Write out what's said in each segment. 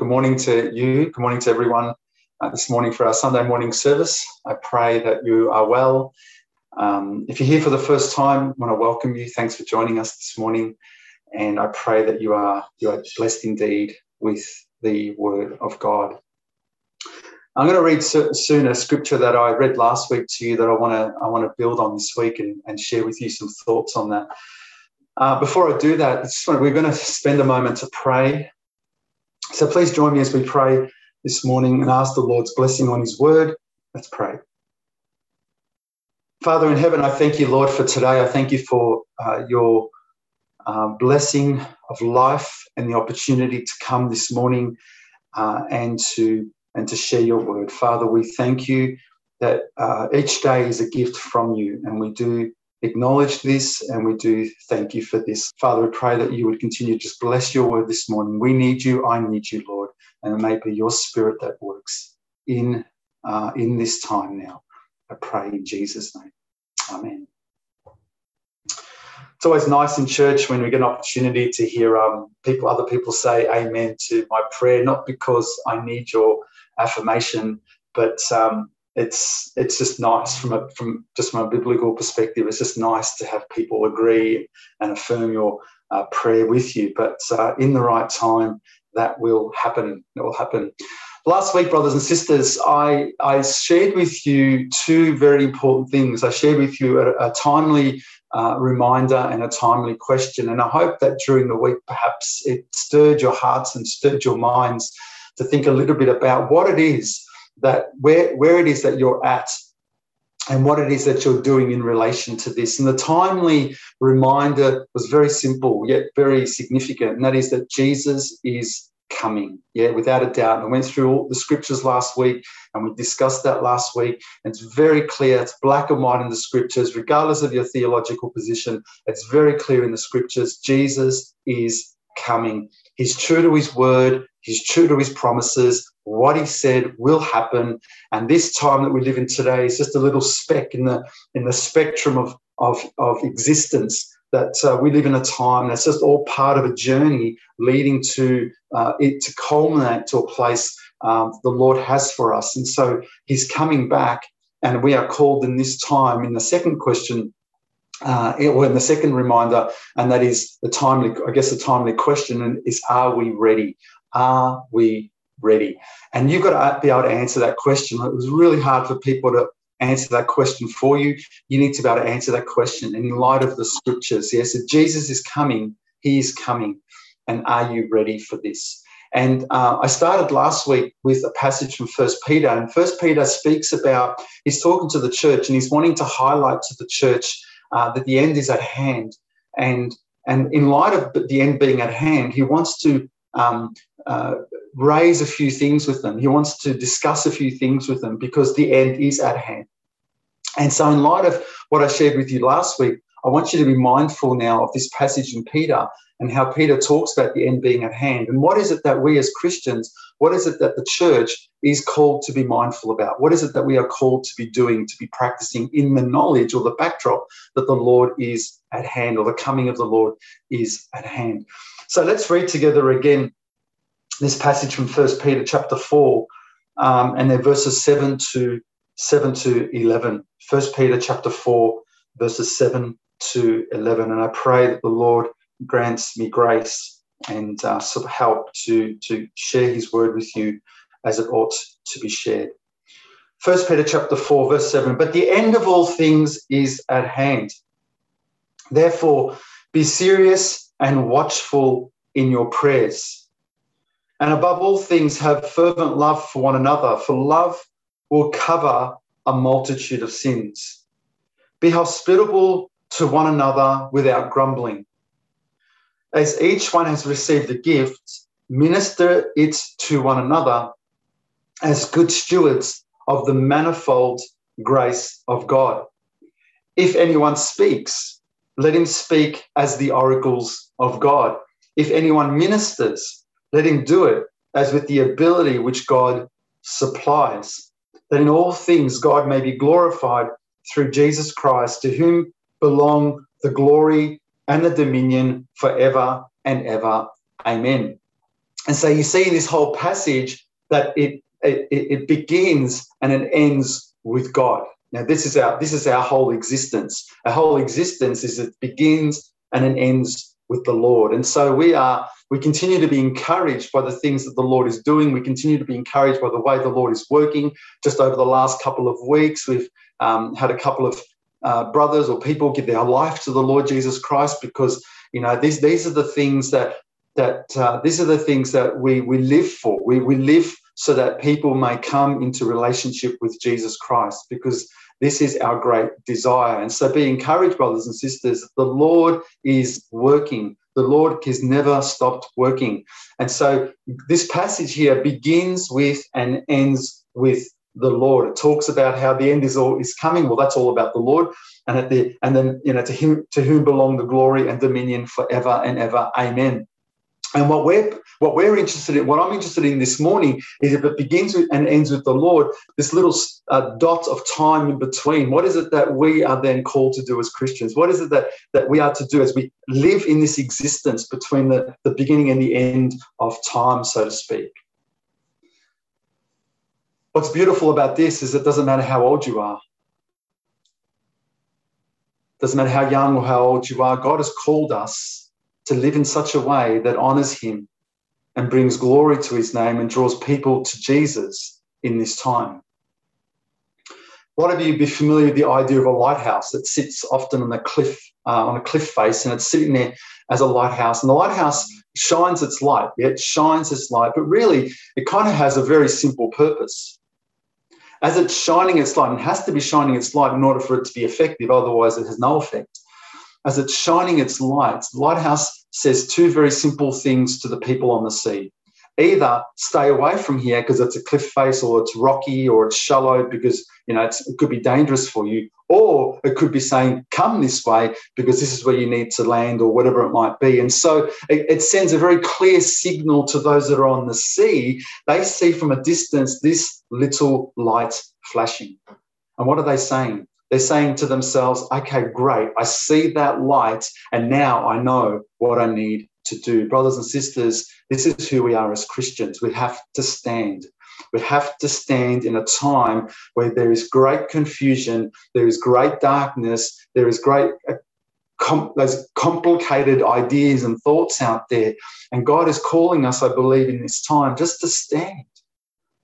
Good morning to you. Good morning to everyone uh, this morning for our Sunday morning service. I pray that you are well. Um, if you're here for the first time, I want to welcome you. Thanks for joining us this morning. And I pray that you are, you are blessed indeed with the Word of God. I'm going to read soon a scripture that I read last week to you that I want to I want to build on this week and, and share with you some thoughts on that. Uh, before I do that, we're going to spend a moment to pray so please join me as we pray this morning and ask the Lord's blessing on His word. Let's pray. Father in heaven, I thank you, Lord, for today. I thank you for uh, your uh, blessing of life and the opportunity to come this morning uh, and to and to share your word. Father, we thank you that uh, each day is a gift from you, and we do acknowledge this and we do thank you for this. Father, we pray that you would continue to just bless your word this morning. We need you. I need you, Lord. And it may be your spirit that works in, uh, in this time now. I pray in Jesus' name. Amen. It's always nice in church when we get an opportunity to hear um, people, other people say amen to my prayer, not because I need your affirmation, but um, it's it's just nice from a from just from a biblical perspective. It's just nice to have people agree and affirm your uh, prayer with you. But uh, in the right time, that will happen. It will happen. Last week, brothers and sisters, I, I shared with you two very important things. I shared with you a, a timely uh, reminder and a timely question. And I hope that during the week, perhaps it stirred your hearts and stirred your minds to think a little bit about what it is that where, where it is that you're at and what it is that you're doing in relation to this. And the timely reminder was very simple, yet very significant, and that is that Jesus is coming, yeah, without a doubt. And I went through all the scriptures last week and we discussed that last week. It's very clear, it's black and white in the scriptures, regardless of your theological position, it's very clear in the scriptures Jesus is coming. He's true to his word, he's true to his promises, what he said will happen. And this time that we live in today is just a little speck in the in the spectrum of of, of existence. That uh, we live in a time that's just all part of a journey leading to uh, it to culminate to a place um, the Lord has for us. And so He's coming back, and we are called in this time. In the second question, uh, or in the second reminder, and that is the timely, I guess, the timely question is: Are we ready? Are we ready? And you've got to be able to answer that question. It was really hard for people to answer that question for you. You need to be able to answer that question in light of the scriptures. Yes, Jesus is coming, he is coming. And are you ready for this? And uh, I started last week with a passage from First Peter, and First Peter speaks about he's talking to the church and he's wanting to highlight to the church uh, that the end is at hand, and and in light of the end being at hand, he wants to um, uh, raise a few things with them. He wants to discuss a few things with them because the end is at hand. And so, in light of what I shared with you last week, I want you to be mindful now of this passage in Peter and how Peter talks about the end being at hand. And what is it that we as Christians, what is it that the church is called to be mindful about? What is it that we are called to be doing, to be practicing in the knowledge or the backdrop that the Lord is at hand or the coming of the Lord is at hand? So let's read together again this passage from First Peter chapter four, um, and they're verses seven to seven to eleven. First Peter chapter four, verses seven to eleven, and I pray that the Lord grants me grace and uh, of help to to share His word with you as it ought to be shared. First Peter chapter 4 verse 7 but the end of all things is at hand therefore be serious and watchful in your prayers and above all things, have fervent love for one another, for love will cover a multitude of sins. Be hospitable to one another without grumbling. As each one has received a gift, minister it to one another as good stewards of the manifold grace of God. If anyone speaks, let him speak as the oracles of God. If anyone ministers, let him do it as with the ability which God supplies, that in all things God may be glorified through Jesus Christ, to whom belong the glory and the dominion forever and ever. Amen. And so you see in this whole passage that it, it, it begins and it ends with God. Now this is our this is our whole existence. Our whole existence is it begins and it ends with the Lord. And so we are we continue to be encouraged by the things that the Lord is doing. We continue to be encouraged by the way the Lord is working. Just over the last couple of weeks, we've um, had a couple of uh, brothers or people give their life to the Lord Jesus Christ because you know these these are the things that that uh, these are the things that we we live for. We we live so that people may come into relationship with Jesus Christ because this is our great desire. And so be encouraged, brothers and sisters. The Lord is working. The Lord has never stopped working. And so this passage here begins with and ends with the Lord. It talks about how the end is all is coming. Well, that's all about the Lord. And at the and then you know to him to whom belong the glory and dominion forever and ever. Amen. And what we're what we're interested in, what I'm interested in this morning, is if it begins with and ends with the Lord, this little uh, dot of time in between. What is it that we are then called to do as Christians? What is it that that we are to do as we live in this existence between the, the beginning and the end of time, so to speak? What's beautiful about this is it doesn't matter how old you are. It doesn't matter how young or how old you are. God has called us to live in such a way that honors Him and brings glory to His name and draws people to Jesus in this time. A lot of you be familiar with the idea of a lighthouse that sits often on a cliff, uh, on a cliff face, and it's sitting there as a lighthouse. And the lighthouse shines its light. Yeah, it shines its light, but really, it kind of has a very simple purpose as it's shining its light, and has to be shining its light in order for it to be effective, otherwise, it has no effect. As it's shining its light, the Lighthouse says two very simple things to the people on the sea either stay away from here because it's a cliff face or it's rocky or it's shallow because you know it could be dangerous for you or it could be saying come this way because this is where you need to land or whatever it might be. And so it, it sends a very clear signal to those that are on the sea. They see from a distance this little light flashing. And what are they saying they're saying to themselves, okay, great, I see that light, and now I know what I need to do. Brothers and sisters, this is who we are as Christians. We have to stand. We have to stand in a time where there is great confusion, there is great darkness, there is great uh, com- those complicated ideas and thoughts out there. And God is calling us, I believe, in this time just to stand,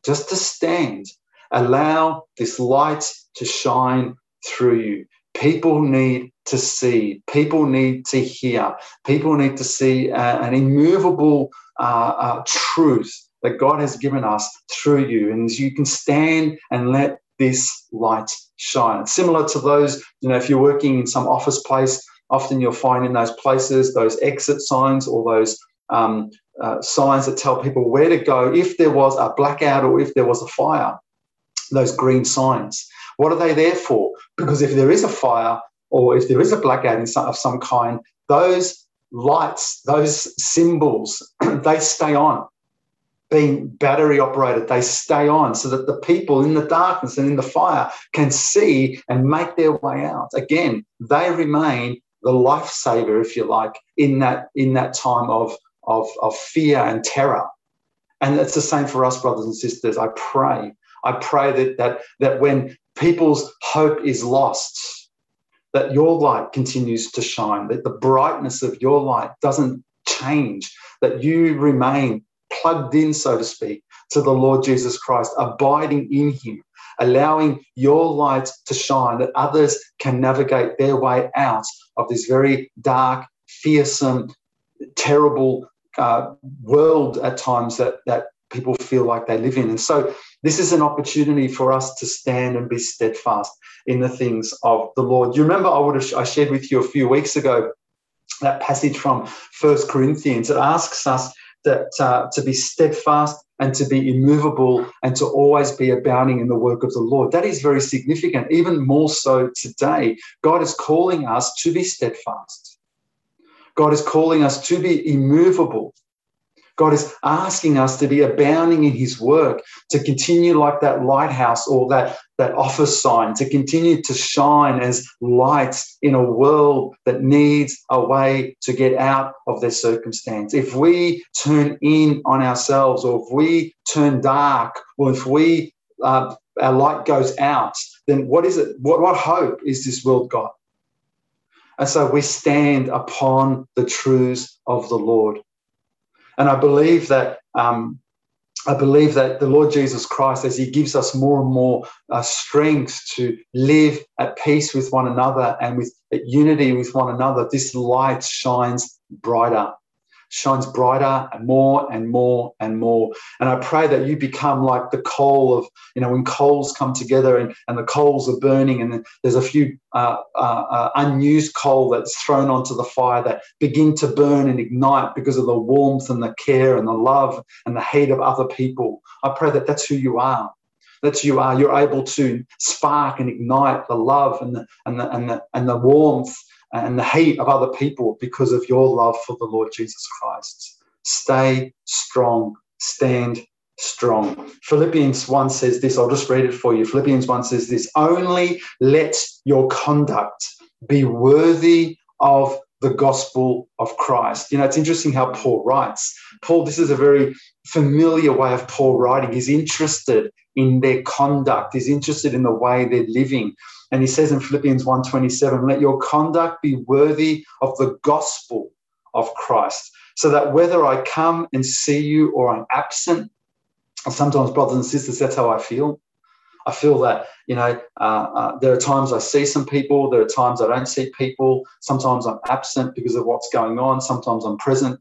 just to stand. Allow this light to shine through you. People need to see, people need to hear, people need to see uh, an immovable uh, uh, truth that God has given us through you. And you can stand and let this light shine. Similar to those, you know, if you're working in some office place, often you'll find in those places those exit signs or those um, uh, signs that tell people where to go if there was a blackout or if there was a fire, those green signs. What are they there for? Because if there is a fire or if there is a blackout some, of some kind, those lights, those symbols, they stay on. Being battery operated, they stay on so that the people in the darkness and in the fire can see and make their way out. Again, they remain the lifesaver, if you like, in that in that time of, of, of fear and terror. And it's the same for us, brothers and sisters. I pray. I pray that that that when people's hope is lost, that your light continues to shine, that the brightness of your light doesn't change, that you remain plugged in, so to speak, to the Lord Jesus Christ, abiding in Him, allowing your light to shine, that others can navigate their way out of this very dark, fearsome, terrible uh, world at times that, that people feel like they live in. And so this is an opportunity for us to stand and be steadfast in the things of the Lord. You remember I would have I shared with you a few weeks ago that passage from First Corinthians. It asks us that uh, to be steadfast and to be immovable and to always be abounding in the work of the Lord. That is very significant, even more so today. God is calling us to be steadfast. God is calling us to be immovable God is asking us to be abounding in his work, to continue like that lighthouse or that, that office sign, to continue to shine as lights in a world that needs a way to get out of their circumstance. If we turn in on ourselves, or if we turn dark, or if we uh, our light goes out, then what is it? What, what hope is this world got? And so we stand upon the truths of the Lord. And I believe that um, I believe that the Lord Jesus Christ, as He gives us more and more uh, strength to live at peace with one another and with unity with one another, this light shines brighter shines brighter and more and more and more. And I pray that you become like the coal of, you know, when coals come together and, and the coals are burning and there's a few uh, uh, uh, unused coal that's thrown onto the fire that begin to burn and ignite because of the warmth and the care and the love and the hate of other people. I pray that that's who you are. That you are, you're able to spark and ignite the love and the, and the, and the, and the warmth and the hate of other people because of your love for the Lord Jesus Christ. Stay strong, stand strong. Philippians 1 says this, I'll just read it for you. Philippians 1 says this only let your conduct be worthy of the gospel of Christ. You know, it's interesting how Paul writes. Paul, this is a very familiar way of Paul writing. He's interested in their conduct, he's interested in the way they're living. And he says in Philippians 1:27, let your conduct be worthy of the gospel of Christ, so that whether I come and see you or I'm absent, sometimes brothers and sisters, that's how I feel. I feel that you know uh, uh, there are times I see some people, there are times I don't see people. Sometimes I'm absent because of what's going on. Sometimes I'm present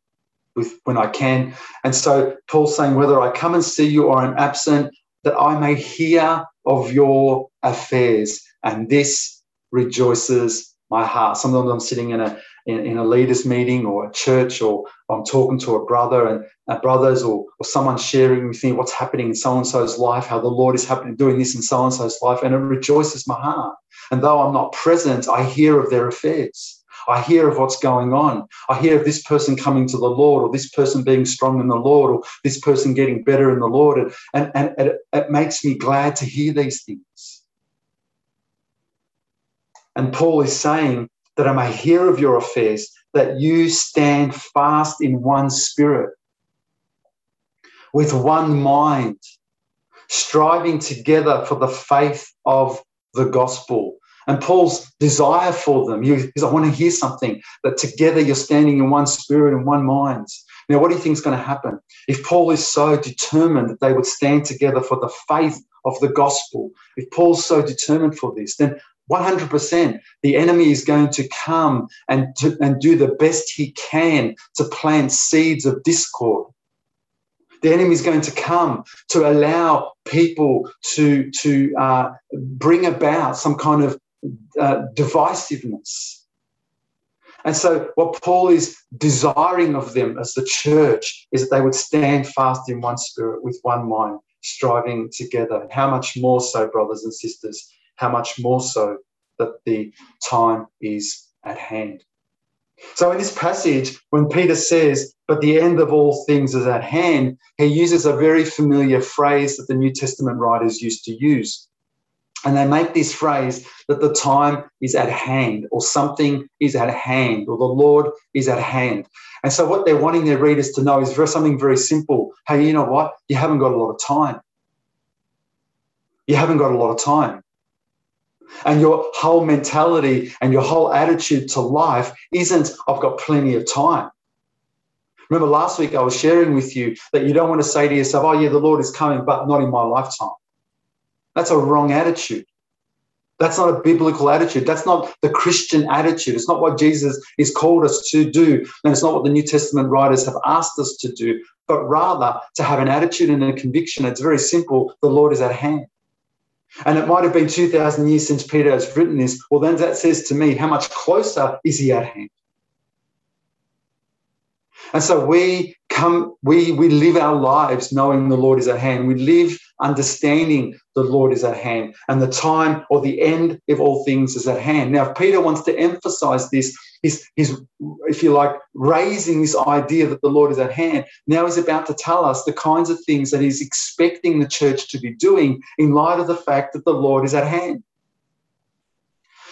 with when I can. And so Paul's saying, whether I come and see you or I'm absent, that I may hear of your affairs and this rejoices my heart. Sometimes I'm sitting in a in, in, a leaders meeting or a church or I'm talking to a brother and uh, brothers or, or someone sharing with me what's happening in so and so's life, how the Lord is happening, doing this in so and so's life, and it rejoices my heart. And though I'm not present, I hear of their affairs. I hear of what's going on. I hear of this person coming to the Lord or this person being strong in the Lord or this person getting better in the Lord. And, and, and it, it makes me glad to hear these things. And Paul is saying that I may hear of your affairs, that you stand fast in one spirit, with one mind, striving together for the faith of the gospel. And Paul's desire for them is I want to hear something that together you're standing in one spirit and one mind. Now, what do you think is going to happen? If Paul is so determined that they would stand together for the faith of the gospel, if Paul's so determined for this, then 100%. The enemy is going to come and, to, and do the best he can to plant seeds of discord. The enemy is going to come to allow people to, to uh, bring about some kind of uh, divisiveness. And so, what Paul is desiring of them as the church is that they would stand fast in one spirit, with one mind, striving together. How much more so, brothers and sisters, how much more so that the time is at hand. So, in this passage, when Peter says, but the end of all things is at hand, he uses a very familiar phrase that the New Testament writers used to use. And they make this phrase that the time is at hand, or something is at hand, or the Lord is at hand. And so, what they're wanting their readers to know is something very simple. Hey, you know what? You haven't got a lot of time. You haven't got a lot of time. And your whole mentality and your whole attitude to life isn't, I've got plenty of time. Remember last week I was sharing with you that you don't want to say to yourself, oh, yeah, the Lord is coming, but not in my lifetime. That's a wrong attitude. That's not a biblical attitude. That's not the Christian attitude. It's not what Jesus is called us to do. And it's not what the New Testament writers have asked us to do, but rather to have an attitude and a conviction. It's very simple. The Lord is at hand. And it might have been 2,000 years since Peter has written this. Well, then that says to me, how much closer is he at hand? And so we come we we live our lives knowing the lord is at hand. We live understanding the lord is at hand and the time or the end of all things is at hand. Now if peter wants to emphasize this he's, he's if you like raising this idea that the lord is at hand now he's about to tell us the kinds of things that he's expecting the church to be doing in light of the fact that the lord is at hand.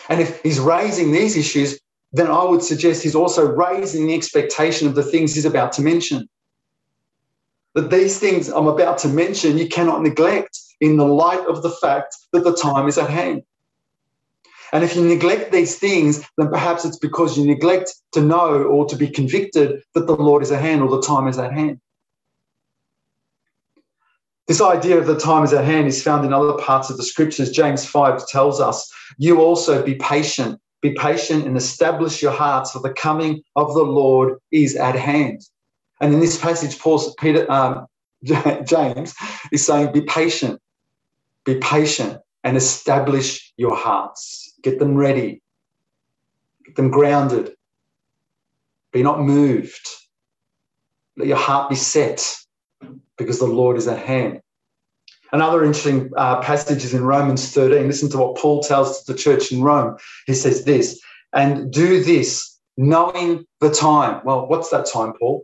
And if he's raising these issues then I would suggest he's also raising the expectation of the things he's about to mention. That these things I'm about to mention, you cannot neglect in the light of the fact that the time is at hand. And if you neglect these things, then perhaps it's because you neglect to know or to be convicted that the Lord is at hand or the time is at hand. This idea of the time is at hand is found in other parts of the scriptures. James 5 tells us, You also be patient, be patient and establish your hearts, for the coming of the Lord is at hand. And in this passage, Paul, Peter, um, James is saying, Be patient, be patient, and establish your hearts. Get them ready, get them grounded. Be not moved. Let your heart be set because the Lord is at hand. Another interesting uh, passage is in Romans 13. Listen to what Paul tells the church in Rome. He says this, and do this knowing the time. Well, what's that time, Paul?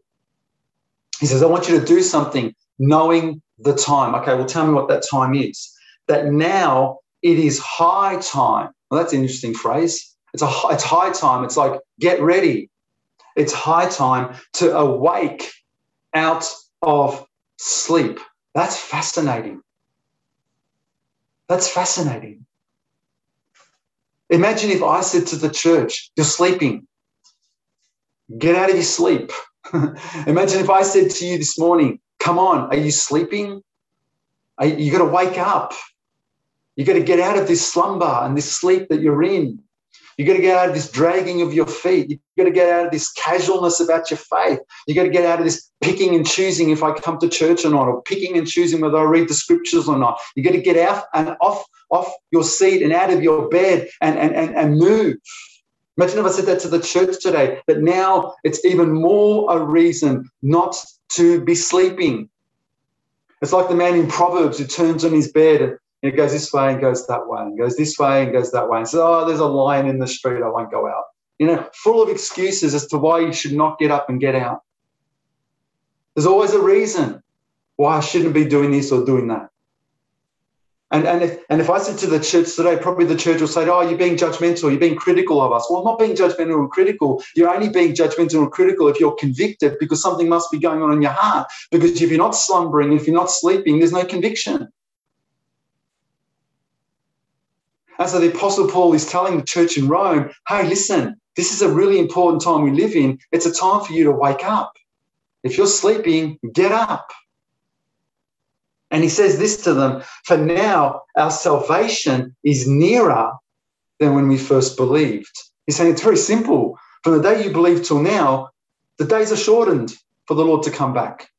He says, I want you to do something knowing the time. Okay, well, tell me what that time is. That now it is high time. Well, that's an interesting phrase. It's a it's high time. It's like get ready. It's high time to awake out of sleep. That's fascinating. That's fascinating. Imagine if I said to the church, You're sleeping. Get out of your sleep. Imagine if I said to you this morning, Come on, are you sleeping? Are you, you got to wake up. You got to get out of this slumber and this sleep that you're in. You got to get out of this dragging of your feet. You got to get out of this casualness about your faith. You got to get out of this picking and choosing if I come to church or not, or picking and choosing whether I read the scriptures or not. You got to get out and off off your seat and out of your bed and, and, and, and move. Imagine if I said that to the church today, that now it's even more a reason not to be sleeping. It's like the man in Proverbs who turns on his bed and it goes this way and goes that way and goes this way and goes that way and says, Oh, there's a lion in the street. I won't go out. You know, full of excuses as to why you should not get up and get out. There's always a reason why I shouldn't be doing this or doing that. And, and, if, and if I said to the church today, probably the church will say, Oh, you're being judgmental, you're being critical of us. Well, I'm not being judgmental and critical. You're only being judgmental and critical if you're convicted because something must be going on in your heart. Because if you're not slumbering, if you're not sleeping, there's no conviction. And so the Apostle Paul is telling the church in Rome, hey, listen, this is a really important time we live in. It's a time for you to wake up. If you're sleeping, get up. And he says this to them For now, our salvation is nearer than when we first believed. He's saying it's very simple. From the day you believe till now, the days are shortened for the Lord to come back.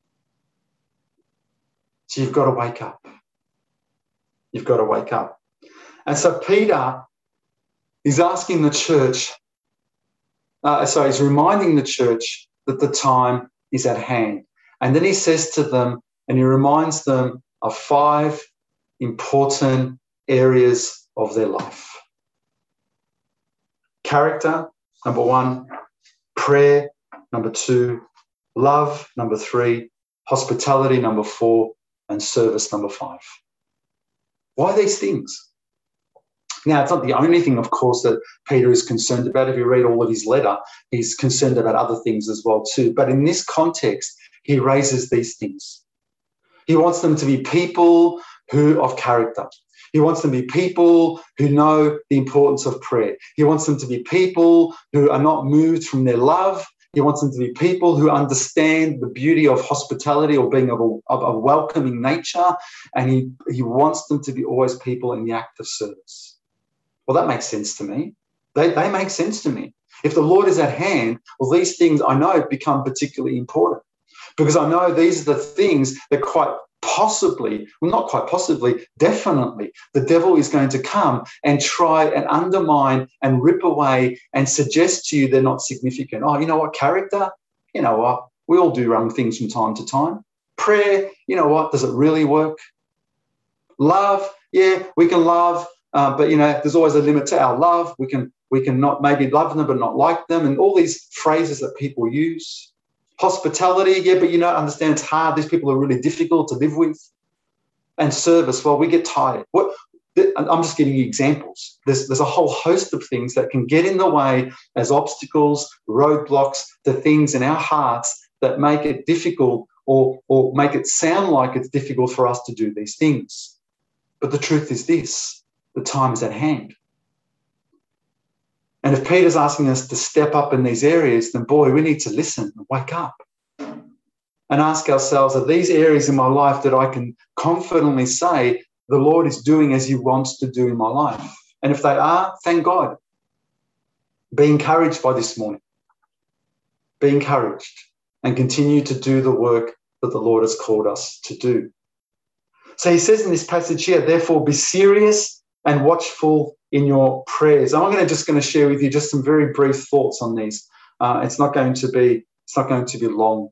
So you've got to wake up. You've got to wake up. And so Peter is asking the church, uh, sorry, he's reminding the church that the time is at hand. And then he says to them, and he reminds them of five important areas of their life character, number one, prayer, number two, love, number three, hospitality, number four, and service, number five. Why these things? Now, it's not the only thing, of course, that Peter is concerned about. If you read all of his letter, he's concerned about other things as well, too. But in this context, he raises these things. He wants them to be people who of character. He wants them to be people who know the importance of prayer. He wants them to be people who are not moved from their love. He wants them to be people who understand the beauty of hospitality or being of a, of a welcoming nature. And he, he wants them to be always people in the act of service. Well, that makes sense to me. They, they make sense to me. If the Lord is at hand, well, these things I know become particularly important because I know these are the things that quite possibly, well, not quite possibly, definitely, the devil is going to come and try and undermine and rip away and suggest to you they're not significant. Oh, you know what, character? You know what? We all do wrong things from time to time. Prayer, you know what? Does it really work? Love, yeah, we can love, uh, but you know, there's always a limit to our love. We can we can not maybe love them but not like them, and all these phrases that people use. Hospitality, yeah, but you know, understand it's hard. These people are really difficult to live with. And service, well, we get tired. What I'm just giving you examples. There's, there's a whole host of things that can get in the way as obstacles, roadblocks to things in our hearts that make it difficult or, or make it sound like it's difficult for us to do these things. But the truth is this the time is at hand. And if Peter's asking us to step up in these areas, then boy, we need to listen and wake up and ask ourselves are these areas in my life that I can confidently say the Lord is doing as He wants to do in my life? And if they are, thank God. Be encouraged by this morning. Be encouraged and continue to do the work that the Lord has called us to do. So he says in this passage here, therefore, be serious and watchful in your prayers. I'm going to just going to share with you just some very brief thoughts on these. Uh, it's not going to be it's not going to be long.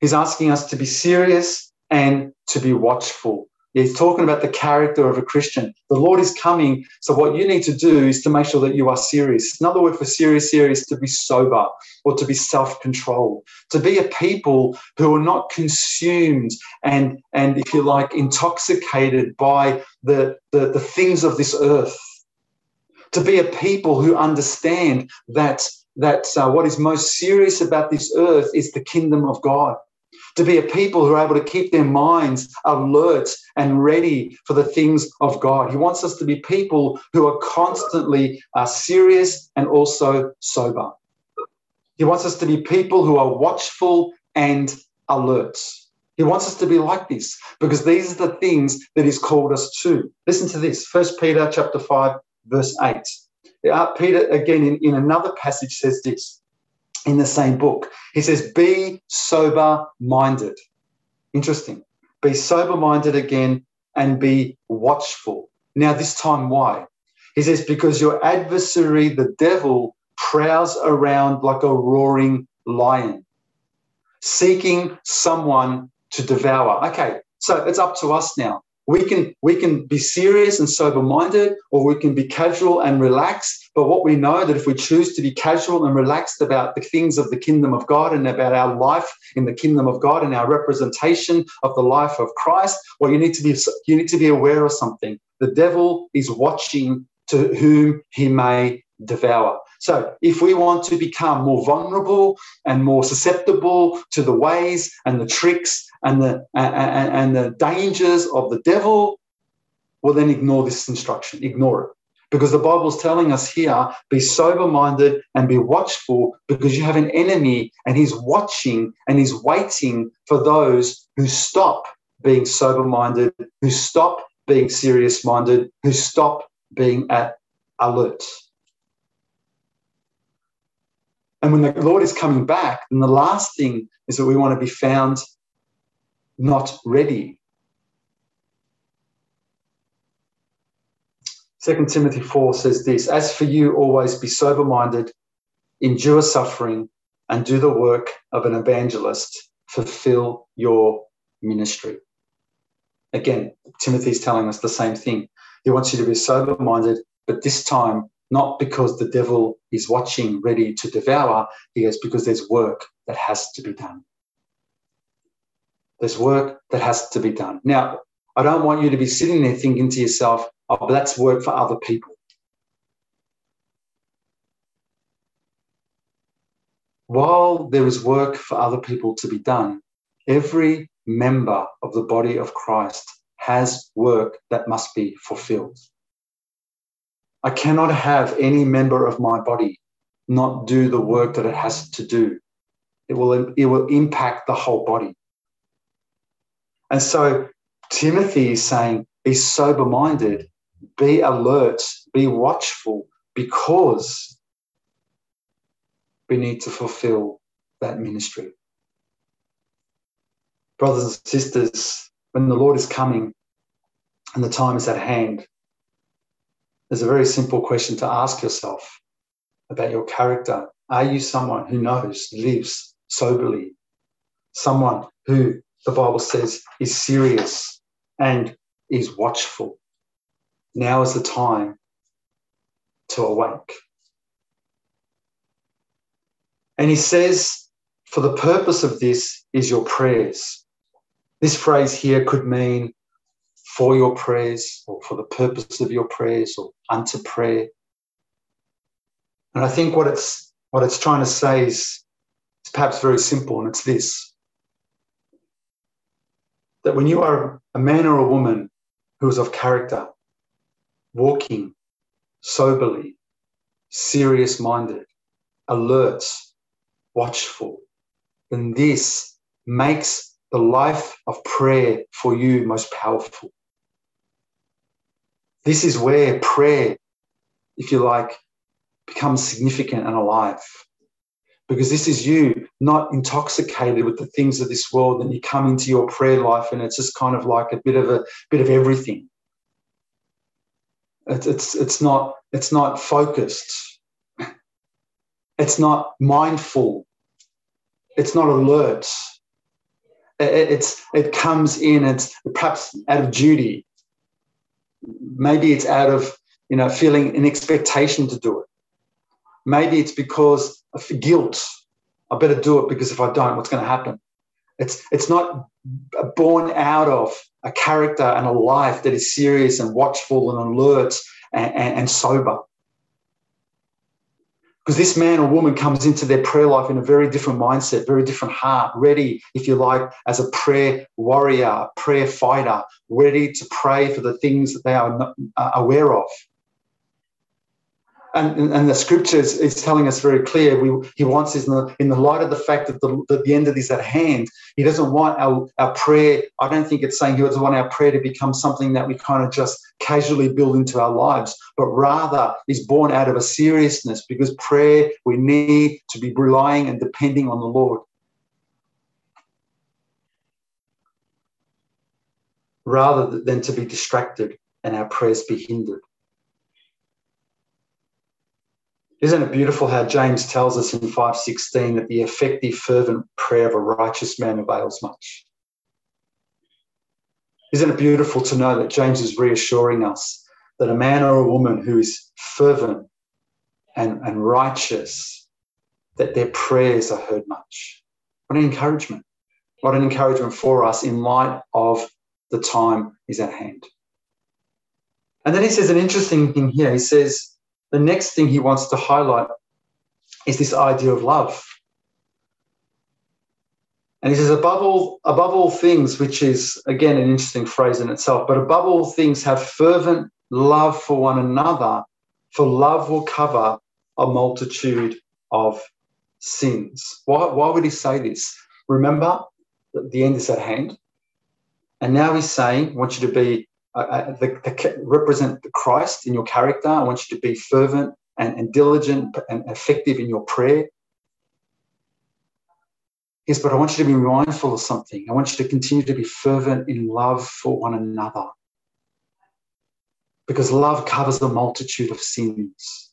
He's asking us to be serious and to be watchful. He's talking about the character of a Christian. The Lord is coming. So, what you need to do is to make sure that you are serious. Another word for serious is to be sober or to be self controlled, to be a people who are not consumed and, and if you like, intoxicated by the, the, the things of this earth. To be a people who understand that, that uh, what is most serious about this earth is the kingdom of God to be a people who are able to keep their minds alert and ready for the things of God. He wants us to be people who are constantly uh, serious and also sober. He wants us to be people who are watchful and alert. He wants us to be like this because these are the things that he's called us to. Listen to this. First Peter chapter 5, verse 8. Uh, Peter, again, in, in another passage, says this in the same book. He says, Be sober minded. Interesting. Be sober minded again and be watchful. Now, this time, why? He says, Because your adversary, the devil, prowls around like a roaring lion, seeking someone to devour. Okay, so it's up to us now we can we can be serious and sober minded or we can be casual and relaxed but what we know that if we choose to be casual and relaxed about the things of the kingdom of god and about our life in the kingdom of god and our representation of the life of christ well you need to be you need to be aware of something. The devil is watching to whom he may devour so, if we want to become more vulnerable and more susceptible to the ways and the tricks and the and, and the dangers of the devil, well, then ignore this instruction. Ignore it. Because the Bible's telling us here be sober minded and be watchful because you have an enemy and he's watching and he's waiting for those who stop being sober minded, who stop being serious minded, who stop being at alert. And when the Lord is coming back, then the last thing is that we want to be found not ready. 2 Timothy 4 says this As for you, always be sober minded, endure suffering, and do the work of an evangelist. Fulfill your ministry. Again, Timothy's telling us the same thing. He wants you to be sober minded, but this time not because the devil is watching, ready to devour. He goes, because there's work that has to be done. There's work that has to be done. Now, I don't want you to be sitting there thinking to yourself, oh, that's work for other people. While there is work for other people to be done, every member of the body of Christ has work that must be fulfilled. I cannot have any member of my body not do the work that it has to do. It will, it will impact the whole body. And so Timothy is saying, be sober minded, be alert, be watchful, because we need to fulfill that ministry. Brothers and sisters, when the Lord is coming and the time is at hand, there's a very simple question to ask yourself about your character. Are you someone who knows, lives soberly, someone who the Bible says is serious and is watchful. Now is the time to awake. And he says, for the purpose of this is your prayers. This phrase here could mean for your prayers or for the purpose of your prayers or unto prayer. And I think what it's what it's trying to say is, is perhaps very simple, and it's this that when you are a man or a woman who is of character, walking soberly, serious minded, alert, watchful, then this makes the life of prayer for you most powerful. This is where prayer, if you like, becomes significant and alive. Because this is you not intoxicated with the things of this world, and you come into your prayer life and it's just kind of like a bit of a bit of everything. It's it's, it's not it's not focused. It's not mindful. It's not alert. It, it's it comes in. It's perhaps out of duty maybe it's out of you know feeling an expectation to do it. Maybe it's because of guilt. I better do it because if i don't what's going to happen? It's it's not born out of a character and a life that is serious and watchful and alert and, and, and sober because this man or woman comes into their prayer life in a very different mindset, very different heart, ready, if you like, as a prayer warrior, prayer fighter, ready to pray for the things that they are uh, aware of and, and the scriptures is telling us very clear we, he wants us in the, in the light of the fact that the, that the end of this at hand he doesn't want our, our prayer i don't think it's saying he doesn't want our prayer to become something that we kind of just casually build into our lives but rather is born out of a seriousness because prayer we need to be relying and depending on the lord. Rather than to be distracted and our prayers be hindered Isn't it beautiful how James tells us in 5:16 that the effective fervent prayer of a righteous man avails much? Isn't it beautiful to know that James is reassuring us that a man or a woman who is fervent and, and righteous, that their prayers are heard much? What an encouragement. What an encouragement for us in light of the time is at hand. And then he says an interesting thing here. He says, the next thing he wants to highlight is this idea of love. And he says, above all, above all things, which is again an interesting phrase in itself, but above all things, have fervent love for one another, for love will cover a multitude of sins. Why, why would he say this? Remember that the end is at hand. And now he's saying, I want you to be uh, the, the, represent Christ in your character. I want you to be fervent and, and diligent and effective in your prayer. Yes, but I want you to be mindful of something. I want you to continue to be fervent in love for one another. Because love covers a multitude of sins.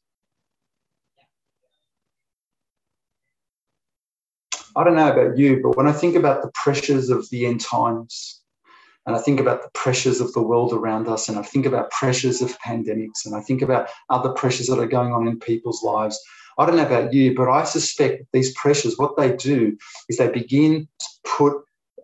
I don't know about you, but when I think about the pressures of the end times, and I think about the pressures of the world around us, and I think about pressures of pandemics, and I think about other pressures that are going on in people's lives. I don't know about you, but I suspect these pressures, what they do is they begin to put,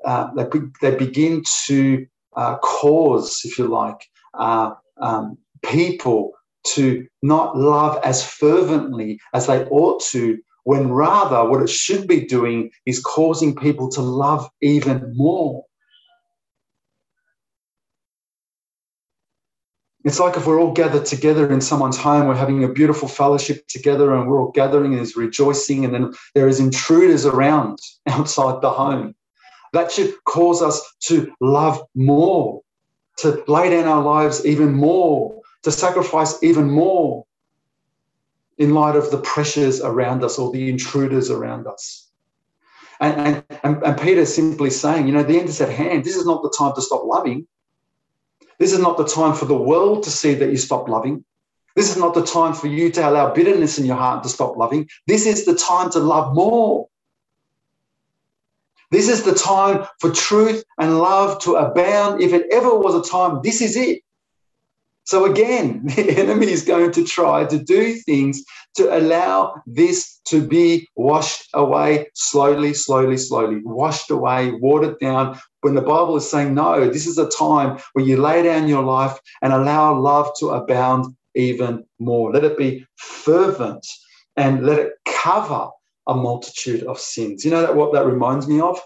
uh, they, they begin to uh, cause, if you like, uh, um, people to not love as fervently as they ought to, when rather what it should be doing is causing people to love even more. It's like if we're all gathered together in someone's home, we're having a beautiful fellowship together and we're all gathering and there's rejoicing, and then there is intruders around outside the home. That should cause us to love more, to lay down our lives even more, to sacrifice even more in light of the pressures around us or the intruders around us. And, and, and Peter's simply saying, you know, the end is at hand. This is not the time to stop loving. This is not the time for the world to see that you stop loving. This is not the time for you to allow bitterness in your heart to stop loving. This is the time to love more. This is the time for truth and love to abound. If it ever was a time, this is it. So again, the enemy is going to try to do things to allow this to be washed away slowly, slowly, slowly, washed away, watered down. When the Bible is saying, no, this is a time where you lay down your life and allow love to abound even more. Let it be fervent and let it cover a multitude of sins. You know that what that reminds me of?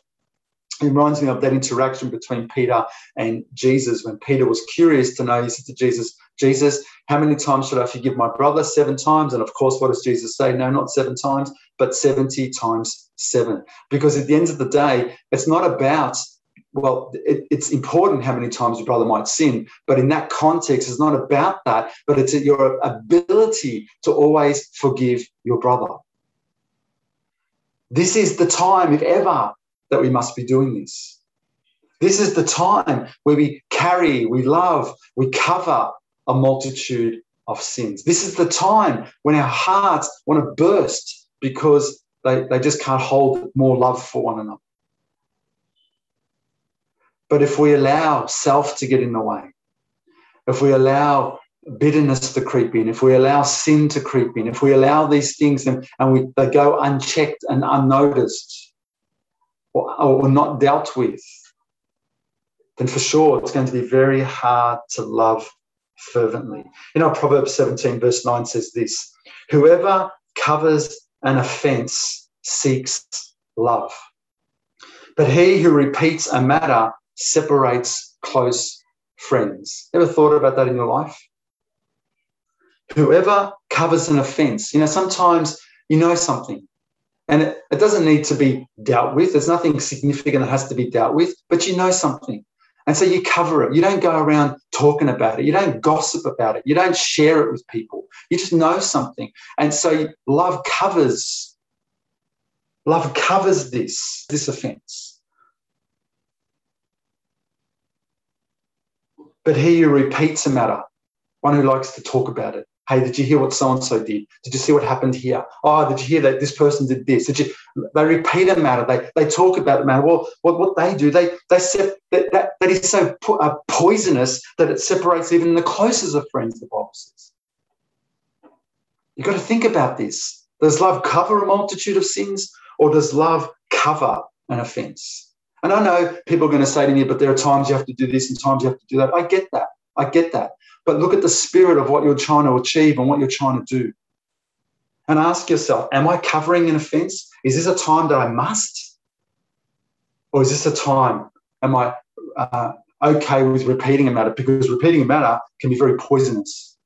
It reminds me of that interaction between Peter and Jesus when Peter was curious to know. He said to Jesus, Jesus, how many times should I forgive my brother? Seven times. And of course, what does Jesus say? No, not seven times, but 70 times seven. Because at the end of the day, it's not about, well, it, it's important how many times your brother might sin, but in that context, it's not about that, but it's your ability to always forgive your brother. This is the time, if ever, that we must be doing this. This is the time where we carry, we love, we cover a multitude of sins. This is the time when our hearts want to burst because they, they just can't hold more love for one another. But if we allow self to get in the way, if we allow bitterness to creep in, if we allow sin to creep in, if we allow these things and, and we, they go unchecked and unnoticed or, or not dealt with, then for sure it's going to be very hard to love fervently. You know, Proverbs 17, verse 9 says this Whoever covers an offense seeks love, but he who repeats a matter separates close friends. Ever thought about that in your life? whoever covers an offense, you know, sometimes you know something and it, it, doesn't need to be dealt with. There's nothing significant that has to be dealt with, but you know something. And so you cover it. You don't go around talking about it. You don't gossip about it. You don't share it with people. You just know something. And so love covers, love covers this, this offense. But he who repeats a matter, one who likes to talk about it, Hey, did you hear what so and so did? Did you see what happened here? Oh, did you hear that this person did this? Did you? They repeat a matter. They they talk about the matter. Well, what, what they do, they they set that, that, that is so po- uh, poisonous that it separates even the closest of friends. The Bible says. You've got to think about this. Does love cover a multitude of sins, or does love cover an offense? And I know people are going to say to me, but there are times you have to do this and times you have to do that. I get that. I get that but look at the spirit of what you're trying to achieve and what you're trying to do. And ask yourself, am I covering an offense? Is this a time that I must? Or is this a time, am I uh, okay with repeating a matter? Because repeating a matter can be very poisonous.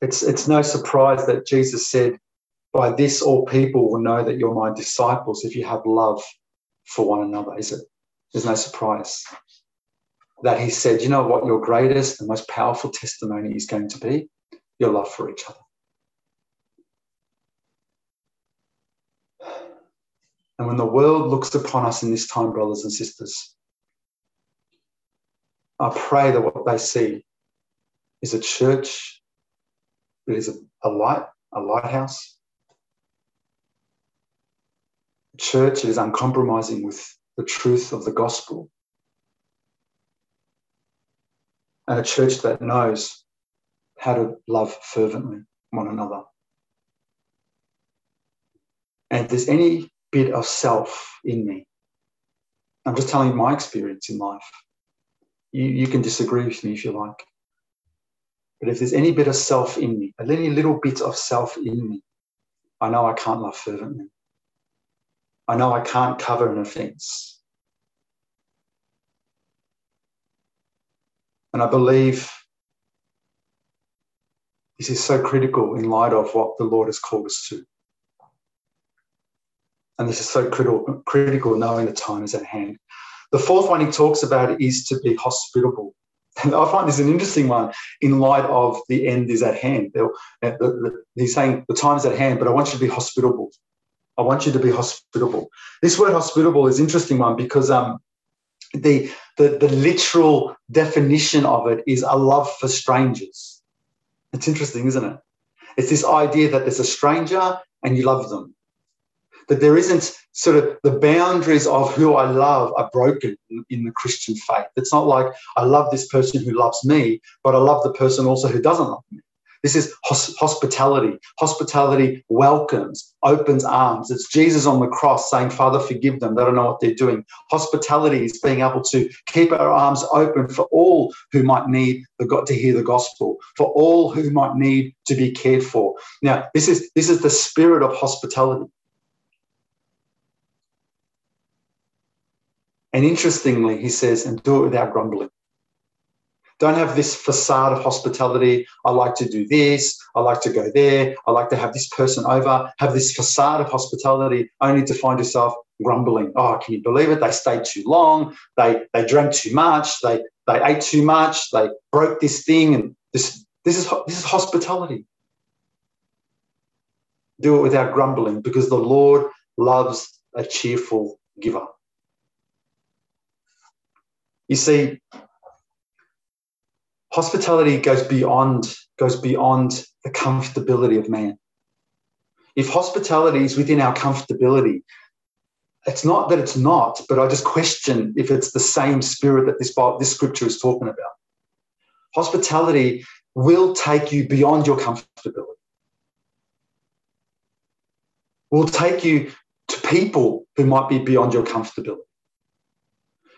It's, it's no surprise that Jesus said, By this all people will know that you're my disciples if you have love for one another, is it? There's no surprise that he said, you know what your greatest and most powerful testimony is going to be? Your love for each other. And when the world looks upon us in this time, brothers and sisters, I pray that what they see is a church, it is a, a light, a lighthouse, a church that is uncompromising with the truth of the gospel. And a church that knows how to love fervently one another. And if there's any bit of self in me, I'm just telling you my experience in life. You, you can disagree with me if you like. But if there's any bit of self in me, any little bit of self in me, I know I can't love fervently. I know I can't cover an offense. And I believe this is so critical in light of what the Lord has called us to. And this is so critical, critical knowing the time is at hand. The fourth one he talks about is to be hospitable. And I find this an interesting one in light of the end is at hand. Uh, he's saying the time is at hand, but I want you to be hospitable. I want you to be hospitable. This word hospitable is interesting one because um, the, the, the literal definition of it is a love for strangers. It's interesting, isn't it? It's this idea that there's a stranger and you love them. That there isn't sort of the boundaries of who I love are broken in, in the Christian faith. It's not like I love this person who loves me, but I love the person also who doesn't love me. This is hospitality. Hospitality welcomes, opens arms. It's Jesus on the cross saying, Father, forgive them. They don't know what they're doing. Hospitality is being able to keep our arms open for all who might need the God to hear the gospel, for all who might need to be cared for. Now, this is this is the spirit of hospitality. And interestingly, he says, and do it without grumbling. Don't have this facade of hospitality. I like to do this. I like to go there. I like to have this person over. Have this facade of hospitality only to find yourself grumbling. Oh, can you believe it? They stayed too long. They they drank too much. They they ate too much. They broke this thing. And this this is this is hospitality. Do it without grumbling because the Lord loves a cheerful giver. You see, hospitality goes beyond goes beyond the comfortability of man. If hospitality is within our comfortability it's not that it's not but i just question if it's the same spirit that this this scripture is talking about. Hospitality will take you beyond your comfortability. Will take you to people who might be beyond your comfortability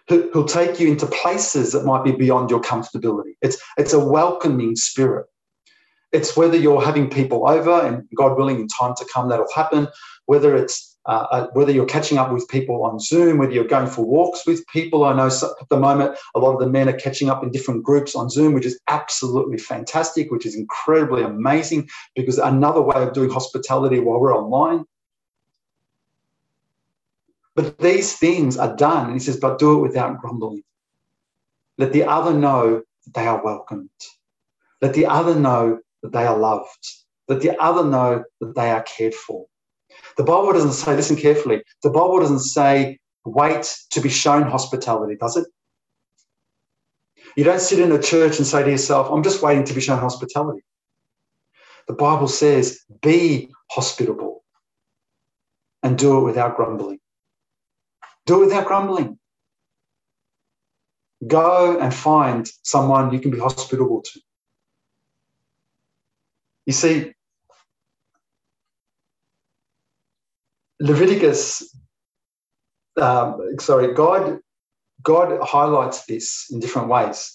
who'll take you into places that might be beyond your comfortability. It's, it's a welcoming spirit. It's whether you're having people over, and God willing, in time to come, that'll happen. Whether it's uh, uh, whether you're catching up with people on Zoom, whether you're going for walks with people. I know at the moment a lot of the men are catching up in different groups on Zoom, which is absolutely fantastic, which is incredibly amazing because another way of doing hospitality while we're online. But these things are done. And he says, but do it without grumbling. Let the other know that they are welcomed. Let the other know that they are loved. Let the other know that they are cared for. The Bible doesn't say, listen carefully, the Bible doesn't say, wait to be shown hospitality, does it? You don't sit in a church and say to yourself, I'm just waiting to be shown hospitality. The Bible says, be hospitable and do it without grumbling. Do it without grumbling. Go and find someone you can be hospitable to. You see, Leviticus, um, sorry, God, God highlights this in different ways.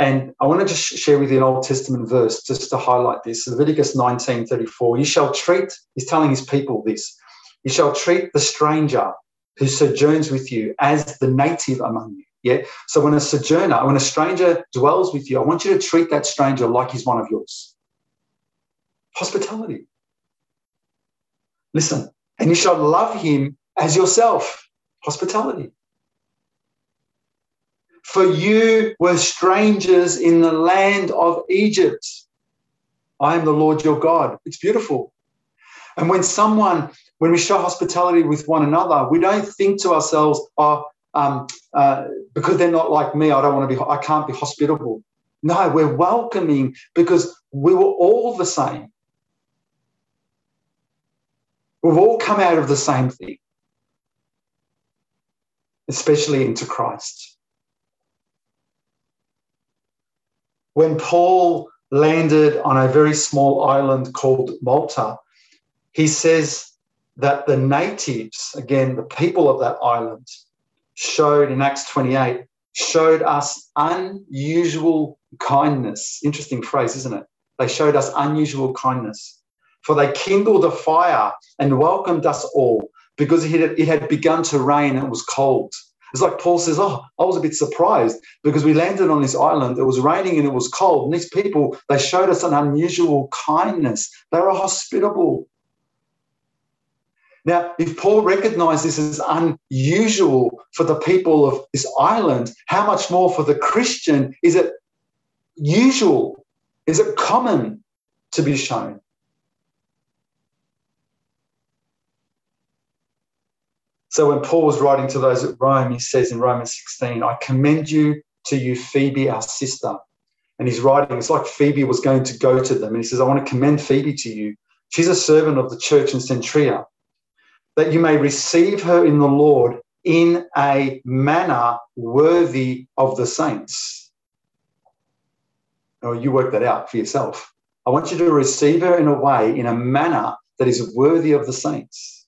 And I want to just share with you an Old Testament verse just to highlight this. Leviticus 19 34. You shall treat, he's telling his people this, you shall treat the stranger who sojourns with you as the native among you. Yeah. So when a sojourner, when a stranger dwells with you, I want you to treat that stranger like he's one of yours. Hospitality. Listen, and you shall love him as yourself. Hospitality. For you were strangers in the land of Egypt. I am the Lord your God. It's beautiful. And when someone when we show hospitality with one another, we don't think to ourselves, oh, um, uh, because they're not like me, I don't want to be, I can't be hospitable. No, we're welcoming because we were all the same. We've all come out of the same thing, especially into Christ. When Paul landed on a very small island called Malta, he says that the natives, again, the people of that island, showed in Acts 28, showed us unusual kindness. Interesting phrase, isn't it? They showed us unusual kindness. For they kindled a fire and welcomed us all because it had, begun to rain and it was cold. It's like Paul says, Oh, I was a bit surprised because we landed on this island. It was raining and it was cold. And these people, they showed us an unusual kindness. They were hospitable. Now, if Paul recognized this as unusual for the people of this island, how much more for the Christian is it usual? Is it common to be shown? So when Paul was writing to those at Rome, he says in Romans 16, I commend you to you, Phoebe, our sister. And he's writing, it's like Phoebe was going to go to them. And he says, I want to commend Phoebe to you She's a servant of the church in Cenchrea, that you may receive her in the Lord in a manner worthy of the saints. Oh, you work that out for yourself. I want you to receive her in a way, in a manner that is worthy of the saints,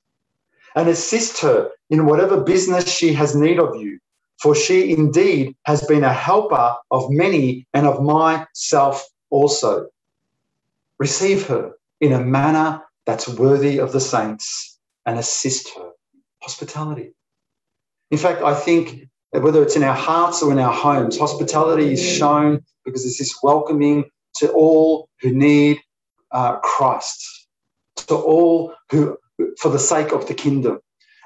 and assist her in whatever business she has need of you. For she indeed has been a helper of many and of myself also. Receive her in a manner that's worthy of the saints and assist her. Hospitality. In fact, I think whether it's in our hearts or in our homes, hospitality is shown because it's this welcoming to all who need uh, Christ, to all who, for the sake of the kingdom.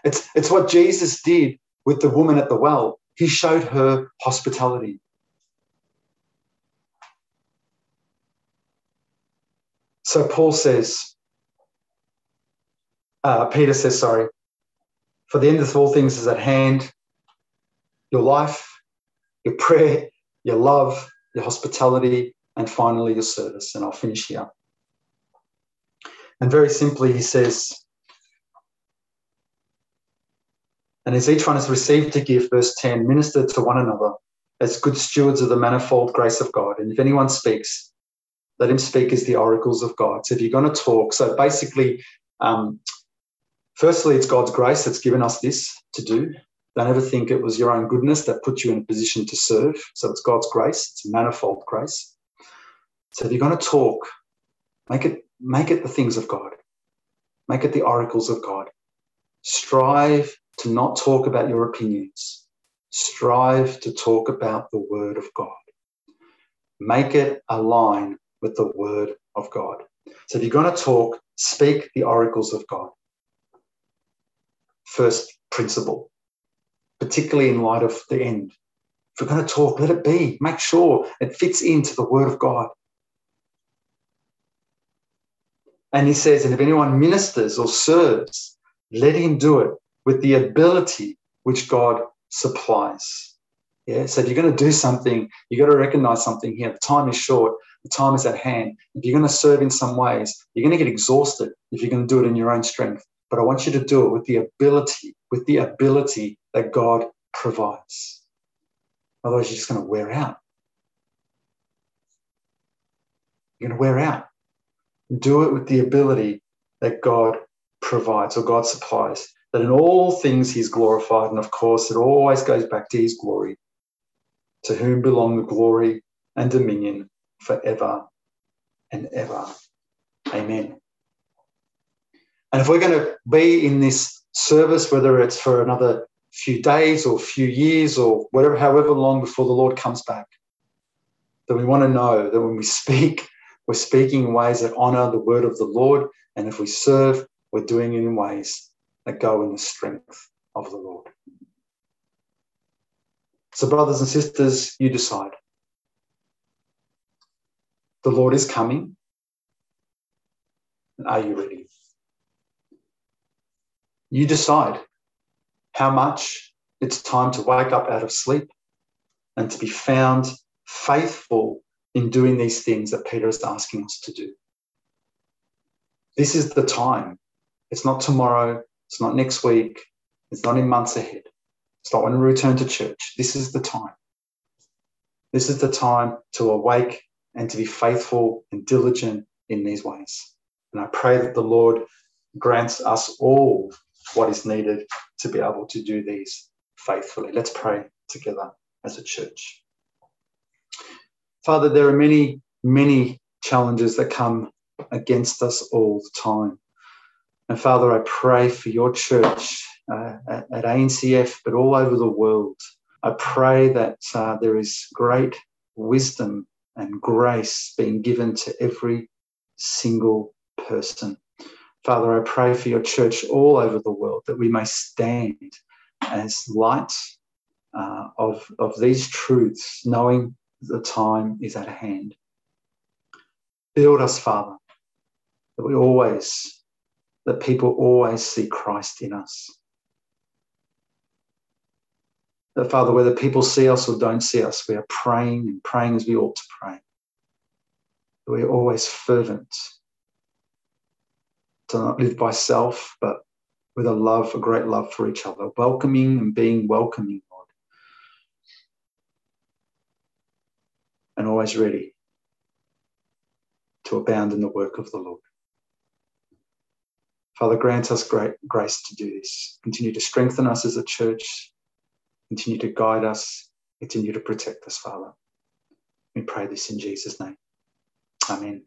It's, it's what Jesus did with the woman at the well. He showed her hospitality. So Paul says, uh, Peter says, sorry, for the end of all things is at hand your life, your prayer, your love, your hospitality, and finally your service. And I'll finish here. And very simply, he says, and as each one has received to give, verse 10, minister to one another as good stewards of the manifold grace of God. And if anyone speaks, let him speak as the oracles of God. So if you're going to talk, so basically, um, Firstly, it's God's grace that's given us this to do. Don't ever think it was your own goodness that put you in a position to serve. So it's God's grace, it's manifold grace. So if you're going to talk, make it make it the things of God. Make it the oracles of God. Strive to not talk about your opinions. Strive to talk about the word of God. Make it align with the word of God. So if you're going to talk, speak the oracles of God first principle, particularly in light of the end. If we're going to talk, let it be. Make sure it fits into the Word of God. And he says, and if anyone ministers or serves, let him do it with the ability which God supplies. Yeah. So if you're going to do something, you've got to recognize something here. The time is short, the time is at hand. If you're going to serve in some ways, you're going to get exhausted if you're going to do it in your own strength but I want you to do it with the ability, with the ability that God provides. Otherwise, you're just going to wear out. You're going to wear out. Do it with the ability that God provides or God supplies. That in all things He's glorified. And of course, it always goes back to His glory. To whom belong the glory and dominion forever and ever. Amen. And if we're going to be in this service, whether it's for another few days or few years or whatever, however long before the Lord comes back, that we want to know that when we speak, we're speaking in ways that honor the word of the Lord. And if we serve, we're doing it in ways that go in the strength of the Lord. So, brothers and sisters, you decide. The Lord is coming. Are you ready? You decide how much it's time to wake up out of sleep and to be found faithful in doing these things that Peter is asking us to do. This is the time. It's not tomorrow. It's not next week. It's not in months ahead. It's not when we return to church. This is the time. This is the time to awake and to be faithful and diligent in these ways. And I pray that the Lord grants us all what is needed to be able to do these faithfully. Let's pray together as a church. Father, there are many, many challenges that come against us all the time. And Father, I pray for your church uh, at, ANCF, but all over the world. I pray that uh, there is great wisdom and grace being given to every single person. Father, I pray for your church all over the world that we may stand as light uh, of, of these truths, knowing the time is at hand. Build us, Father, that we always, that people always see Christ in us. That, Father, whether people see us or don't see us, we are praying and praying as we ought to pray. That we are always fervent to not live by self, but with a love, a great love for each other, welcoming and being welcoming, Lord. And always ready to abound in the work of the Lord. Father, grant us great grace to do this. Continue to strengthen us as a church. Continue to guide us. Continue to protect us, Father. We pray this in Jesus' name. Amen.